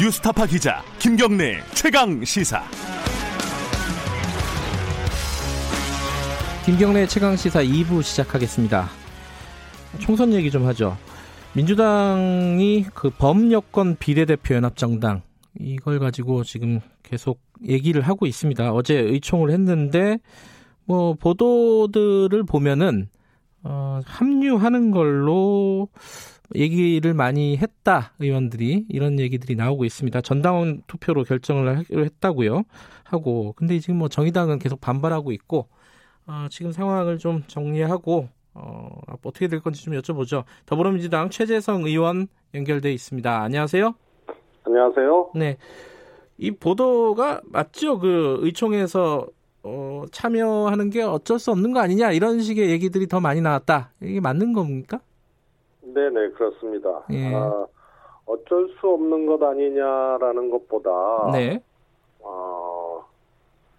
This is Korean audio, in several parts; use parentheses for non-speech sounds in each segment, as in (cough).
뉴스타파 기자 김경래 최강 시사. 김경래 최강 시사 2부 시작하겠습니다. 총선 얘기 좀 하죠. 민주당이 그 범여권 비례대표 연합정당 이걸 가지고 지금 계속 얘기를 하고 있습니다. 어제 의총을 했는데 뭐 보도들을 보면은 어, 합류하는 걸로 얘기를 많이 했다 의원들이 이런 얘기들이 나오고 있습니다. 전당원 투표로 결정을 하기로 했다고요. 하고 근데 지금 뭐 정의당은 계속 반발하고 있고 어, 지금 상황을 좀 정리하고 어, 어떻게 될 건지 좀 여쭤보죠. 더불어민주당 최재성 의원 연결돼 있습니다. 안녕하세요. 안녕하세요. 네. 이 보도가 맞죠? 그 의총에서 어, 참여하는 게 어쩔 수 없는 거 아니냐 이런 식의 얘기들이 더 많이 나왔다. 이게 맞는 겁니까? 네네 그렇습니다. 예. 아, 어쩔 수 없는 것 아니냐라는 것보다 네. 어,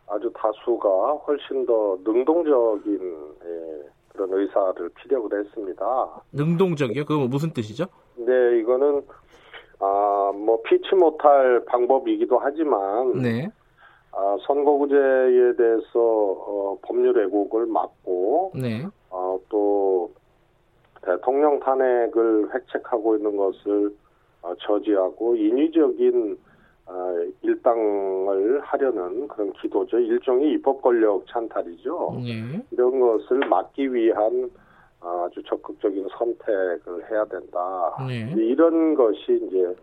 아주 다수가 훨씬 더 능동적인 예, 그런 의사를 피력을 했습니다. 능동적이요? 그거 무슨 뜻이죠? 네 이거는 아, 뭐 피치 못할 방법이기도 하지만 네. 아, 선거구제에 대해서 어, 법률 왜곡을 막고 네. 어, 또 대통령 탄핵을 획책하고 있는 것을 어, 저지하고 인위적인 어, 일당을 하려는 그런 기도죠. 일종의 입법 권력 찬탈이죠. 네. 이런 것을 막기 위한 아주 적극적인 선택을 해야 된다. 네. 이런 것이 이제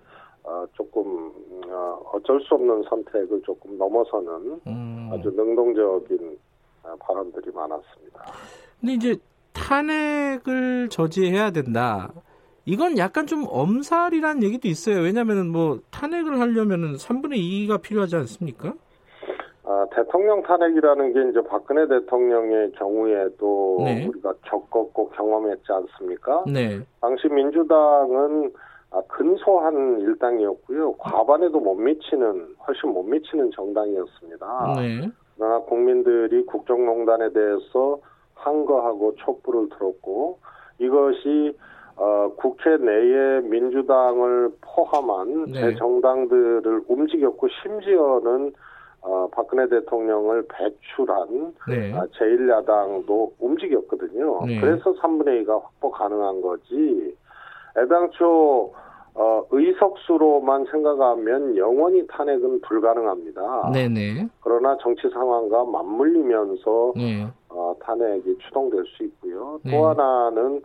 어, 조금 어, 어쩔 수 없는 선택을 조금 넘어서는 음. 아주 능동적인 어, 발언들이 많았습니다. 근데 이제 탄핵을 저지해야 된다. 이건 약간 좀 엄살이라는 얘기도 있어요. 왜냐면은 뭐 탄핵을 하려면은 3분의 2가 필요하지 않습니까? 아, 대통령 탄핵이라는 게 이제 박근혜 대통령의 경우에도 네. 우리가 겪었고 경험했지 않습니까? 네. 당시 민주당은 아, 근소한 일당이었고요. 과반에도 못 미치는, 훨씬 못 미치는 정당이었습니다. 네. 그러나 국민들이 국정농단에 대해서 항거하고 촛불을 들었고 이것이 어, 국회 내에 민주당을 포함한 네. 대정당들을 움직였고 심지어는 어, 박근혜 대통령을 배출한 네. 아, 제1야당도 움직였거든요. 네. 그래서 3분의 2가 확보 가능한 거지. 애당초 어, 의석수로만 생각하면 영원히 탄핵은 불가능합니다. 네네. 그러나 정치 상황과 맞물리면서 네. 어, 탄핵이 추동될 수 있고요. 네. 또 하나는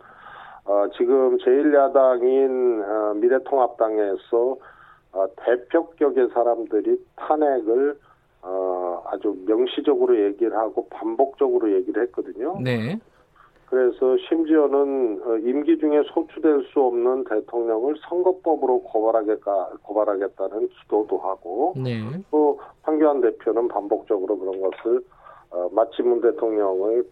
어, 지금 제1야당인 어, 미래통합당에서 어, 대표격의 사람들이 탄핵을 어, 아주 명시적으로 얘기를 하고 반복적으로 얘기를 했거든요. 네. 그래서 심지어는 어, 임기 중에 소추될 수 없는 대통령을 선거법으로 고발하겠다, 고발하겠다는 기도도 하고 네. 또 황교안 대표는 반복적으로 그런 것을 어, 마치 문 대통령을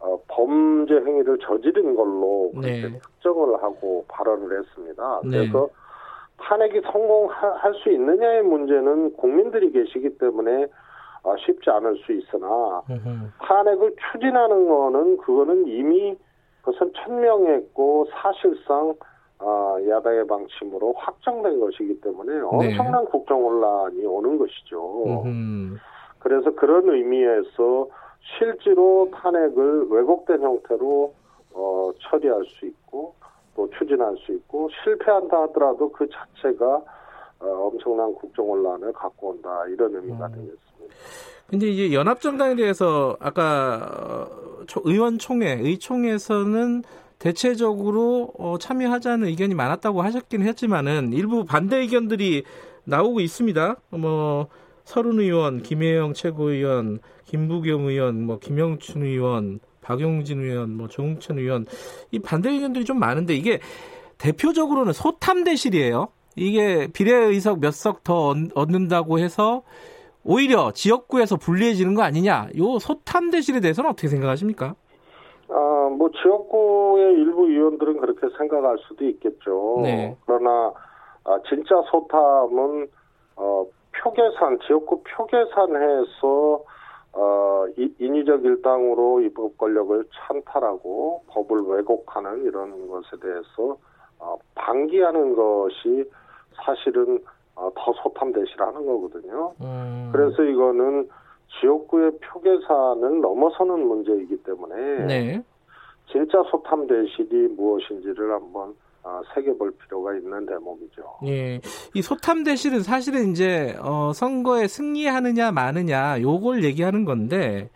어, 범죄 행위를 저지른 걸로 그렇게 네. 특정을 하고 발언을 했습니다. 네. 그래서 탄핵이 성공할 수 있느냐의 문제는 국민들이 계시기 때문에 아, 쉽지 않을 수 있으나 음흠. 탄핵을 추진하는 거는 그거는 이미 그것은 천명했고 사실상 아, 야당의 방침으로 확정된 것이기 때문에 엄청난 국정 혼란이 오는 것이죠. 음흠. 그래서 그런 의미에서 실제로 탄핵을 왜곡된 형태로 어, 처리할 수 있고 또 추진할 수 있고 실패한다 하더라도 그 자체가 어, 엄청난 국정 혼란을 갖고 온다 이런 의미가 음. 되겠습니다. 근데 이제 연합정당에 대해서 아까 어, 초- 의원총회, 의총에서는 대체적으로 어, 참여하자는 의견이 많았다고 하셨긴 했지만은 일부 반대 의견들이 나오고 있습니다. 뭐 서른 의원, 김혜영 최고위원, 김부겸 의원, 뭐 김영춘 의원, 박용진 의원, 뭐 조웅천 의원 이 반대 의견들이 좀 많은데 이게 대표적으로는 소탐 대실이에요. 이게 비례의석 몇 석 더 얻는다고 해서 오히려 지역구에서 불리해지는 거 아니냐? 요 소탐 대실에 대해서는 어떻게 생각하십니까? 아, 뭐 지역구의 일부 의원들은 그렇게 생각할 수도 있겠죠. 네. 그러나 아, 진짜 소탐은 어, 표계산 지역구 표계산해서 어, 이- 인위적 일당으로 입법 권력을 찬탈하고 법을 왜곡하는 이런 것에 대해서 어, 방기하는 것이 사실은 어, 더 소탐 대시라는 거거든요. 음. 그래서 이거는 지역구의 표 계산을 넘어서는 문제이기 때문에 네. 진짜 소탐 대실이 무엇인지를 한번 어, 새겨볼 필요가 있는 대목이죠. 예. 이 소탐 대실은 사실은 이제 어, 선거에 승리하느냐 마느냐 요걸 얘기하는 건데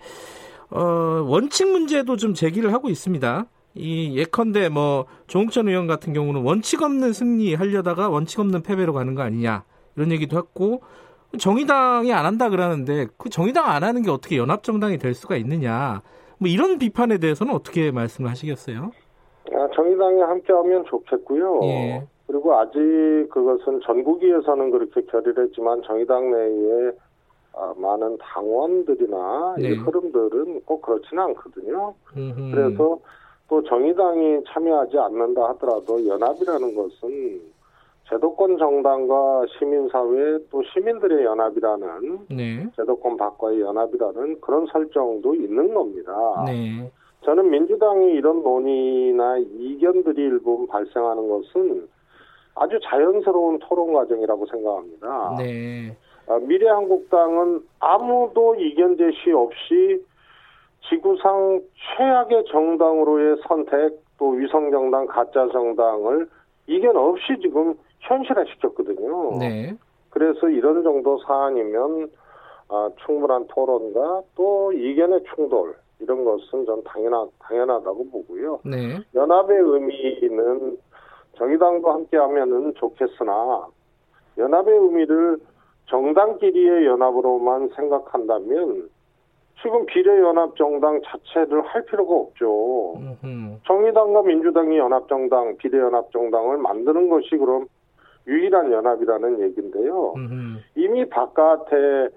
어, 원칙 문제도 좀 제기를 하고 있습니다. 이 예컨대 뭐 조홍천 의원 같은 경우는 원칙 없는 승리 하려다가 원칙 없는 패배로 가는 거 아니냐 이런 얘기도 했고 정의당이 안 한다 그러는데 그 정의당 안 하는 게 어떻게 연합정당이 될 수가 있느냐 뭐 이런 비판에 대해서는 어떻게 말씀을 하시겠어요? 아, 정의당이 함께하면 좋겠고요. 예. 그리고 아직 그것은 전국위에서는 그렇게 결의했지만 정의당 내에 아, 많은 당원들이나 이 네. 흐름들은 꼭 그렇지는 않거든요. 음흠. 그래서 또 정의당이 참여하지 않는다 하더라도 연합이라는 것은 제도권 정당과 시민사회 또 시민들의 연합이라는 네. 제도권 밖과의 연합이라는 그런 설정도 있는 겁니다. 네. 저는 민주당이 이런 논의나 이견들이 일부 발생하는 것은 아주 자연스러운 토론 과정이라고 생각합니다. 네. 아, 미래한국당은 아무도 이견 제시 없이 지구상 최악의 정당으로의 선택 또 위성정당 가짜 정당을 이견 없이 지금 현실화 시켰거든요. 네. 그래서 이런 정도 사안이면 아, 충분한 토론과 또 이견의 충돌 이런 것은 전 당연하, 당연하다고 보고요. 네. 연합의 의미는 정의당도 함께하면은 좋겠으나 연합의 의미를 정당끼리의 연합으로만 생각한다면 지금 비례연합정당 자체를 할 필요가 없죠. 음흠. 정의당과 민주당이 연합정당, 비례연합정당을 만드는 것이 그럼 유일한 연합이라는 얘기인데요. 음흠. 이미 바깥에 어,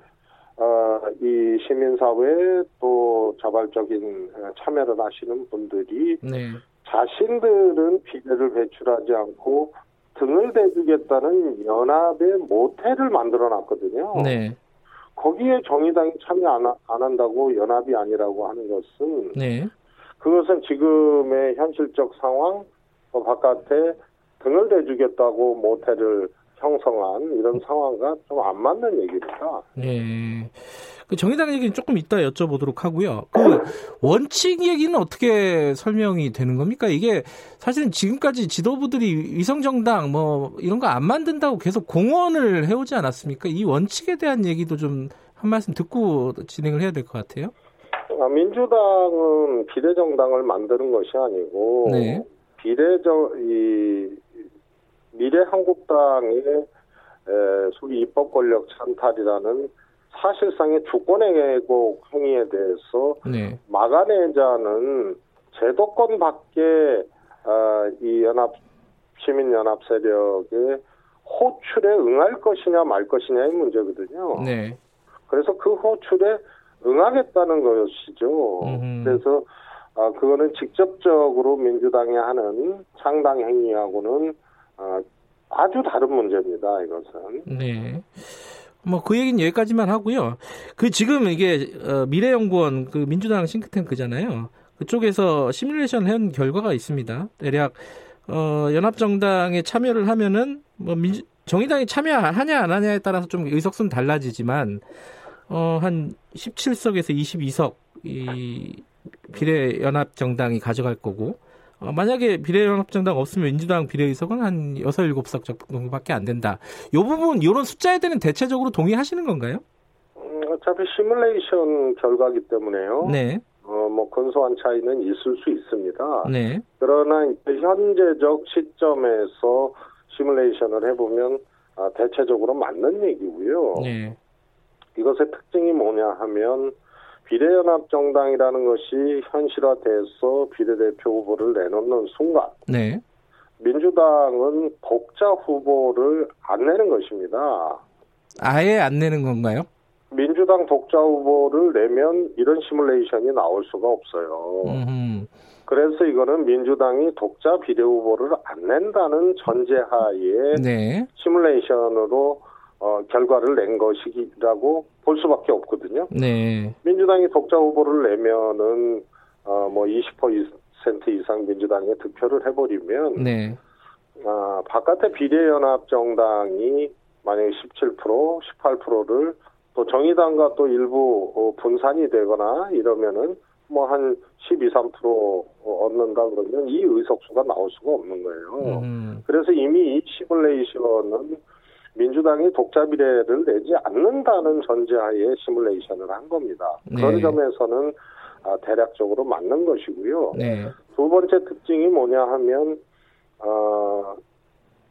이 시민사회 또 자발적인 어, 참여를 하시는 분들이 네. 자신들은 비례를 배출하지 않고 등을 대주겠다는 연합의 모태를 만들어 놨거든요. 네. 거기에 정의당이 참여 안, 하- 안 한다고 연합이 아니라고 하는 것은 네. 그것은 지금의 현실적 상황, 또 바깥에 등을 대주겠다고 모태를 형성한 이런 상황과 좀 안 맞는 얘기입니다. 네. 그 정의당 얘기는 조금 이따 여쭤보도록 하고요. 그 (laughs) 원칙 얘기는 어떻게 설명이 되는 겁니까? 이게 사실은 지금까지 지도부들이 위성정당 뭐 이런 거 안 만든다고 계속 공언을 해오지 않았습니까? 이 원칙에 대한 얘기도 좀 한 말씀 듣고 진행을 해야 될 것 같아요. 아, 민주당은 비례정당을 만드는 것이 아니고 네. 비례정 이 미래한국당의 에, 소위 입법 권력 찬탈이라는 사실상의 주권의 왜곡 행위에 대해서 네. 막아내자는 제도권 밖에 아, 이 연합 시민 연합 세력의 호출에 응할 것이냐 말 것이냐의 문제거든요. 네. 그래서 그 호출에 응하겠다는 것이죠. 음흠. 그래서 아, 그거는 직접적으로 민주당이 하는 창당 행위하고는 아, 아주 다른 문제입니다. 이것은. 네. 뭐 그 얘기는 여기까지만 하고요. 그 지금 이게 어, 미래연구원 그 민주당 싱크탱크잖아요. 그쪽에서 시뮬레이션 한 결과가 있습니다. 대략 어, 연합정당에 참여를 하면은 뭐 민주, 정의당이 참여하냐 안 하냐에 따라서 좀 의석수는 달라지지만 어, 한 17석에서 22석 이 비례 연합 정당이 가져갈 거고 어, 만약에 비례연합정당 없으면 민주당 비례의석은 한 6, 7석 정도밖에 안 된다. 요 부분, 요런 숫자에 대한 대체적으로 동의하시는 건가요? 음, 어차피 시뮬레이션 결과기 때문에요. 네. 어, 뭐 근소한 차이는 있을 수 있습니다. 네. 그러나 현재적 시점에서 시뮬레이션을 해보면 아, 대체적으로 맞는 얘기고요. 네. 이것의 특징이 뭐냐 하면 비례연합정당이라는 것이 현실화돼서 비례대표 후보를 내놓는 순간 네. 민주당은 독자 후보를 안 내는 것입니다. 아예 안 내는 건가요? 민주당 독자 후보를 내면 이런 시뮬레이션이 나올 수가 없어요. 음. 그래서 이거는 민주당이 독자 비례 후보를 안 낸다는 전제하에 네. 시뮬레이션으로 어, 결과를 낸 것이라고 볼 수밖에 없거든요. 네. 민주당이 독자 후보를 내면은 어, 뭐20% 이상 민주당에 득표를 해버리면 네. 아, 바깥의 비례연합 정당이 만약에 17%, 18%를 또 정의당과 또 일부 어, 분산이 되거나 이러면은 뭐 한 12, 3% 얻는다 그러면 이 의석수가 나올 수가 없는 거예요. 음. 그래서 이미 이 시뮬레이션은 민주당이 독자 비례를 내지 않는다는 전제하에 시뮬레이션을 한 겁니다. 그런 네. 점에서는 아, 대략적으로 맞는 것이고요. 네. 두 번째 특징이 뭐냐 하면 어,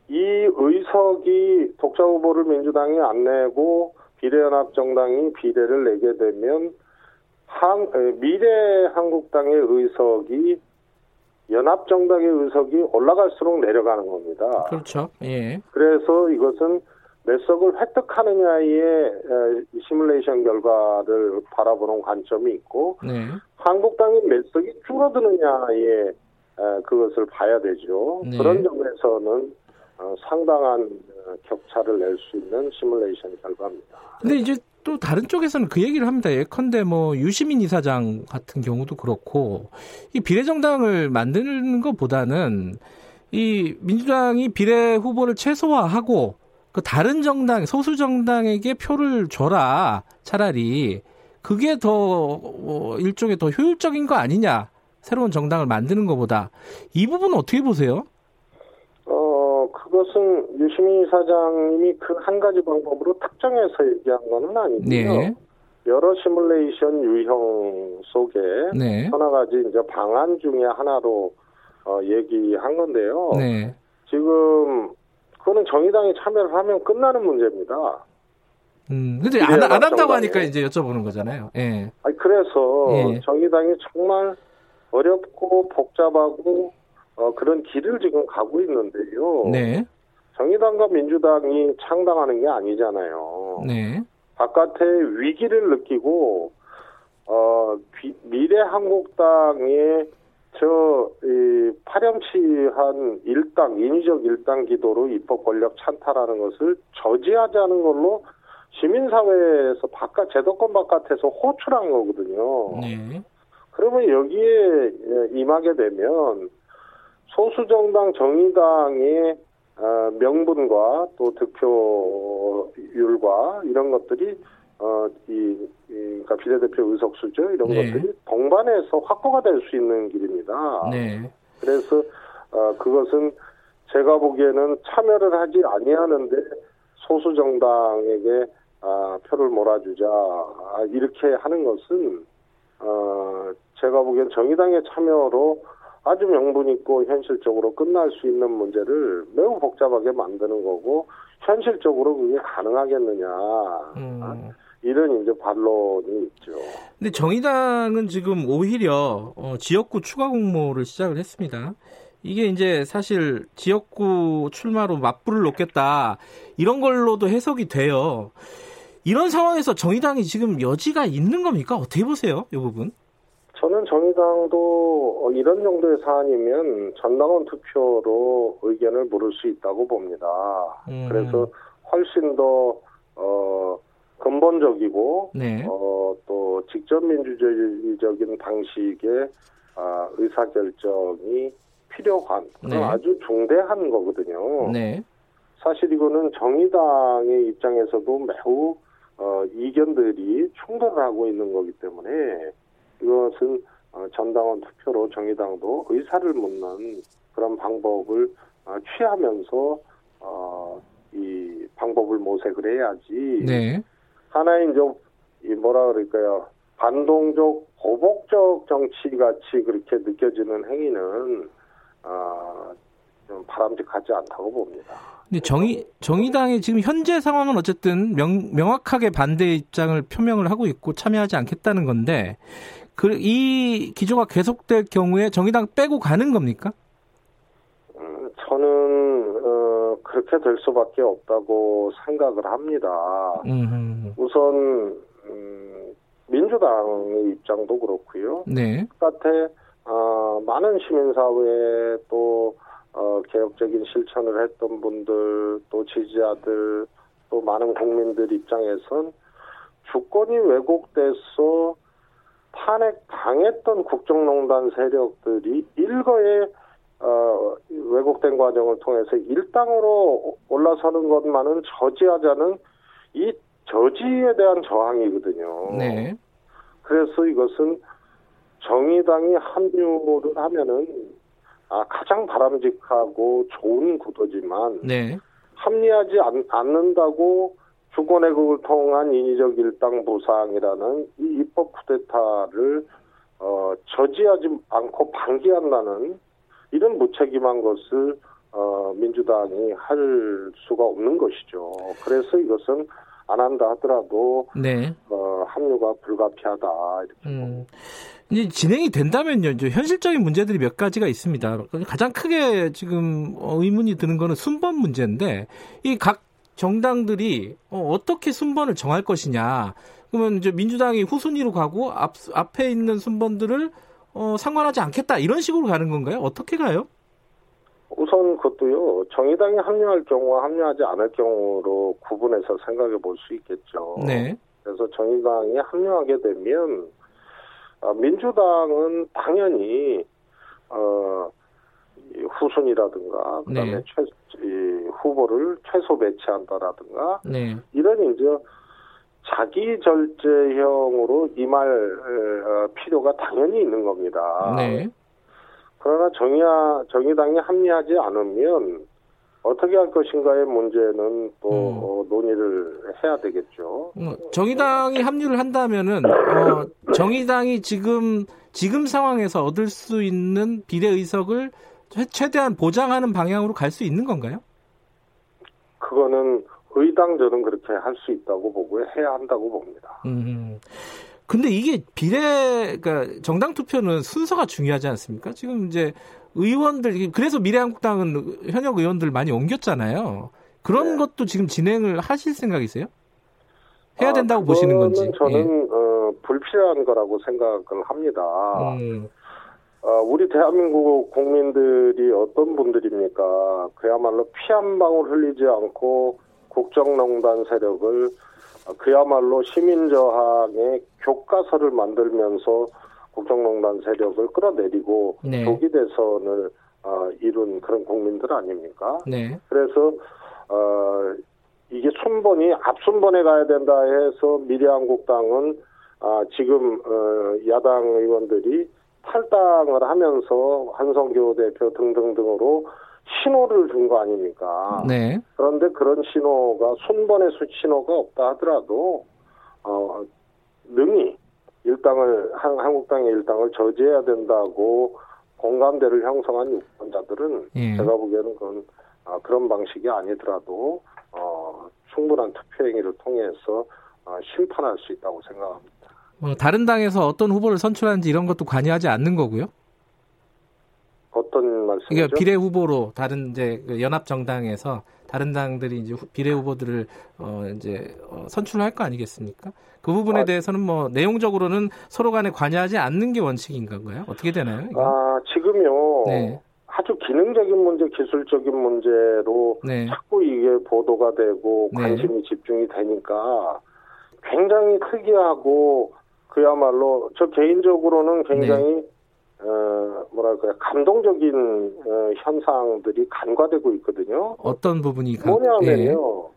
이 의석이 독자 후보를 민주당이 안 내고 비례연합정당이 비례를 내게 되면 한, 에, 미래 한국당의 의석이 연합정당의 의석이 올라갈수록 내려가는 겁니다. 그렇죠. 예. 그래서 이것은 몇 석을 획득하느냐의 시뮬레이션 결과를 바라보는 관점이 있고 네. 한국당이 몇 석이 줄어드느냐에 에, 그것을 봐야 되죠. 네. 그런 점에서는 어, 상당한 어, 격차를 낼 수 있는 시뮬레이션 결과입니다. 근데 이제 또 다른 쪽에서는 그 얘기를 합니다. 예컨대 뭐 유시민 이사장 같은 경우도 그렇고 이 비례정당을 만드는 것보다는 이 민주당이 비례 후보를 최소화하고 그 다른 정당 소수 정당에게 표를 줘라 차라리 그게 더 어, 일종의 더 효율적인 거 아니냐 새로운 정당을 만드는 것보다 이 부분은 어떻게 보세요? 어, 그것은 유시민 사장님이 그 한 가지 방법으로 특정해서 얘기한 거는 아니고요. 네, 여러 시뮬레이션 유형 속에 네, 하나 가지 이제 방안 중에 하나로 어, 얘기한 건데요. 네, 지금 그거는 정의당이 참여를 하면 끝나는 문제입니다. 음, 근데 안, 안 한다고. 하니까 이제 여쭤보는 거잖아요. 예, 아니 그래서 예. 정의당이 정말 어렵고 복잡하고 어, 그런 길을 지금 가고 있는데요. 네, 정의당과 민주당이 창당하는 게 아니잖아요. 네, 바깥에 위기를 느끼고 어, 비- 미래 한국당의 저 이 파렴치한 일당 인위적 일당 기도로 입법 권력 찬탈하는 것을 저지하자는 걸로 시민사회에서 바깥 제도권 바깥에서 호출한 거거든요. 네, 그러면 여기에 예, 임하게 되면 소수정당 정의당의 어, 명분과 또 득표율과 이런 것들이 어, 이, 이 그러니까 비례대표 의석수죠 이런 네. 것들이 동반해서 확보가 될 수 있는 길입니다. 네, 그래서 어, 그것은 제가 보기에는 참여를 하지 아니하는데 소수 정당에게 아, 표를 몰아주자 아, 이렇게 하는 것은 어, 제가 보기엔 정의당의 참여로 아주 명분 있고 현실적으로 끝날 수 있는 문제를 매우 복잡하게 만드는 거고 현실적으로 그게 가능하겠느냐 음. 이런 이제 반론이 있죠. 근데 정의당은 지금 오히려 어, 지역구 추가 공모를 시작을 했습니다. 이게 이제 사실 지역구 출마로 맞불을 놓겠다 이런 걸로도 해석이 돼요. 이런 상황에서 정의당이 지금 여지가 있는 겁니까? 어떻게 보세요, 이 부분? 저는 정의당도 어, 이런 정도의 사안이면 전당원 투표로 의견을 물을 수 있다고 봅니다. 음. 그래서 훨씬 더 어, 근본적이고 네, 어, 또 직접 민주주의적인 방식의 아, 의사결정이 필요한 네. 아주 중대한 거거든요. 네, 사실 이거는 정의당의 입장에서도 매우 어, 이견들이 충돌을 하고 있는 거기 때문에 이것은 어, 전당원 투표로 정의당도 의사를 묻는 그런 방법을 어, 취하면서 어, 이 방법을 모색을 해야지. 네, 하나의 이제 이 뭐라 그럴까요? 반동적 보복적 정치 같이 그렇게 느껴지는 행위는 아, 좀 바람직하지 않다고 봅니다. 근데 정의 정의당의 지금 현재 상황은 어쨌든 명, 명확하게 반대 입장을 표명을 하고 있고 참여하지 않겠다는 건데 그 이 기조가 계속될 경우에 정의당 빼고 가는 겁니까? 음, 저는 어, 그렇게 될 수밖에 없다고 생각을 합니다. 음, 우선 음, 민주당의 입장도 그렇고요. 네, 바깥에 어, 많은 시민사회 또 어, 개혁적인 실천을 했던 분들 또 지지자들 또 많은 국민들 입장에선 주권이 왜곡돼서 탄핵 당했던 국정농단 세력들이 일거에 어, 왜곡된 과정을 통해서 일당으로 올라서는 것만은 저지하자는 이 저지에 대한 저항이거든요. 네. 그래서 이것은 정의당이 합류를 하면은 아, 가장 바람직하고 좋은 구도지만 네. 합리하지 않, 않는다고 주권의극을 통한 인위적 일당 보상이라는 이 입법 쿠데타를 어, 저지하지 않고 방기한다는 이런 무책임한 것을 어, 민주당이 할 수가 없는 것이죠. 그래서 이것은 안 한다 하더라도 네. 어, 합류가 불가피하다 이렇게 음. 이제 진행이 된다면요, 이제 현실적인 문제들이 몇 가지가 있습니다. 가장 크게 지금 의문이 드는 거는 순번 문제인데 이 각 정당들이 어, 떻게 순번을 정할 것이냐. 그러면 이제 민주당이 후순위로 가고 앞 앞에 있는 순번들을 어, 상관하지 않겠다 이런 식으로 가는 건가요? 어떻게 가요? 우선 그것도요 정의당이 합류할 경우와 합류하지 않을 경우로 구분해서 생각해 볼 수 있겠죠. 네. 그래서 정의당이 합류하게 되면 어, 민주당은 당연히 어 후순이라든가 그다음에 네. 최 이, 후보를 최소 배치한다라든가 네. 이런 이제 자기 절제형으로 임할 어, 필요가 당연히 있는 겁니다. 네. 그러나 정의야, 정의당이 합리하지 않으면 어떻게 할 것인가의 문제는 또 음. 어, 논의를 해야 되겠죠. 어, 정의당이 합류를 한다면은 어, 정의당이 지금 지금 상황에서 얻을 수 있는 비례 의석을 최- 최대한 보장하는 방향으로 갈 수 있는 건가요? 그거는 의당 저는 그렇게 할 수 있다고 보고 해야 한다고 봅니다. 음. 근데 이게 비례, 그러니까 정당 투표는 순서가 중요하지 않습니까? 지금 이제 의원들, 그래서 미래한국당은 현역 의원들 많이 옮겼잖아요. 그런 네. 것도 지금 진행을 하실 생각이세요? 해야 아, 된다고 보시는 건지. 저는 어, 불필요한 거라고 생각을 합니다. 예. 음, 어, 우리 대한민국 국민들이 어떤 분들입니까? 그야말로 피 한 방울 흘리지 않고 국정농단 세력을 어, 그야말로 시민저항의 교과서를 만들면서 국정농단 세력을 끌어내리고 네. 조기 대선을 어, 이룬 그런 국민들 아닙니까? 네. 그래서 어, 이게 순번이 앞순번에 가야 된다 해서 미래한국당은 아, 지금 어, 야당 의원들이 탈당을 하면서 한성교 대표 등등등으로 신호를 준 거 아닙니까? 네. 그런데 그런 신호가 순번의 수 신호가 없다 하더라도 어, 능히 일당을 한, 한국당의 일당을 저지해야 된다고 공감대를 형성한 유권자들은 예. 제가 보기에는 그건 아, 그런 방식이 아니더라도 어, 충분한 투표 행위를 통해서 어, 심판할 수 있다고 생각합니다. 뭐 다른 당에서 어떤 후보를 선출하는지 이런 것도 관여하지 않는 거고요. 어떤 말씀이죠? 그러니까 비례 후보로 다른 이제 그 연합 정당에서 다른 당들이 이제 후- 비례 후보들을 어 이제 어, 선출할 거 아니겠습니까? 그 부분에 아. 대해서는 뭐 내용적으로는 서로 간에 관여하지 않는 게 원칙인 건가요? 어떻게 되나요? 이거? 아, 지금요. 네. 아주 기능적인 문제, 기술적인 문제로 네. 자꾸 이게 보도가 되고 네. 관심이 집중이 되니까 굉장히 특이하고 그야말로 저 개인적으로는 굉장히 네. 어 뭐랄까요 감동적인 어, 현상들이 간과되고 있거든요. 어떤 부분이 가- 예. 뭐냐면요.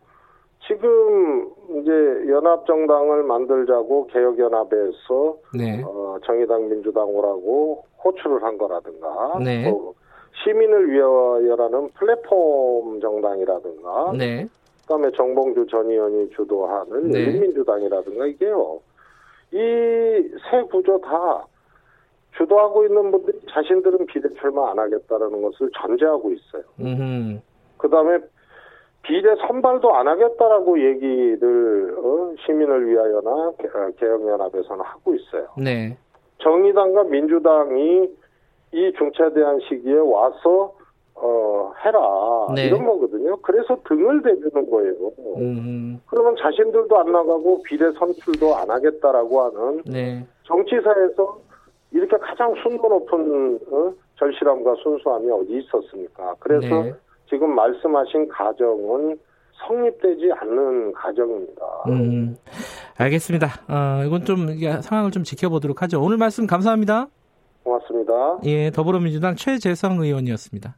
지금 이제 연합 정당을 만들자고 개혁연합에서 네. 어, 정의당 민주당 오라고 호출을 한 거라든가 네. 또 시민을 위하여라는 플랫폼 정당이라든가 네. 그다음에 정봉주 전 의원이 주도하는 네. 열린민주당이라든가 이게요 이 세 구조 다 주도하고 있는 분들이 자신들은 비례 출마 안 하겠다라는 것을 전제하고 있어요. 음. 그다음에 비례 선발도 안 하겠다라고 얘기를 어, 시민을 위하여나 개- 어, 개혁연합에서는 하고 있어요. 네. 정의당과 민주당이 이 중차대한 시기에 와서 어 해라 네. 이런 거거든요. 그래서 등을 대주는 거예요. 음. 그러면 자신들도 안 나가고 비례 선출도 안 하겠다라고 하는 네. 정치사에서 이렇게 가장 순도 높은 어, 절실함과 순수함이 어디 있었습니까? 그래서 네. 지금 말씀하신 가정은 성립되지 않는 가정입니다. 음. 알겠습니다. 어, 이건 좀 상황을 좀 지켜보도록 하죠. 오늘 말씀 감사합니다. 고맙습니다. 예, 더불어민주당 최재성 의원이었습니다.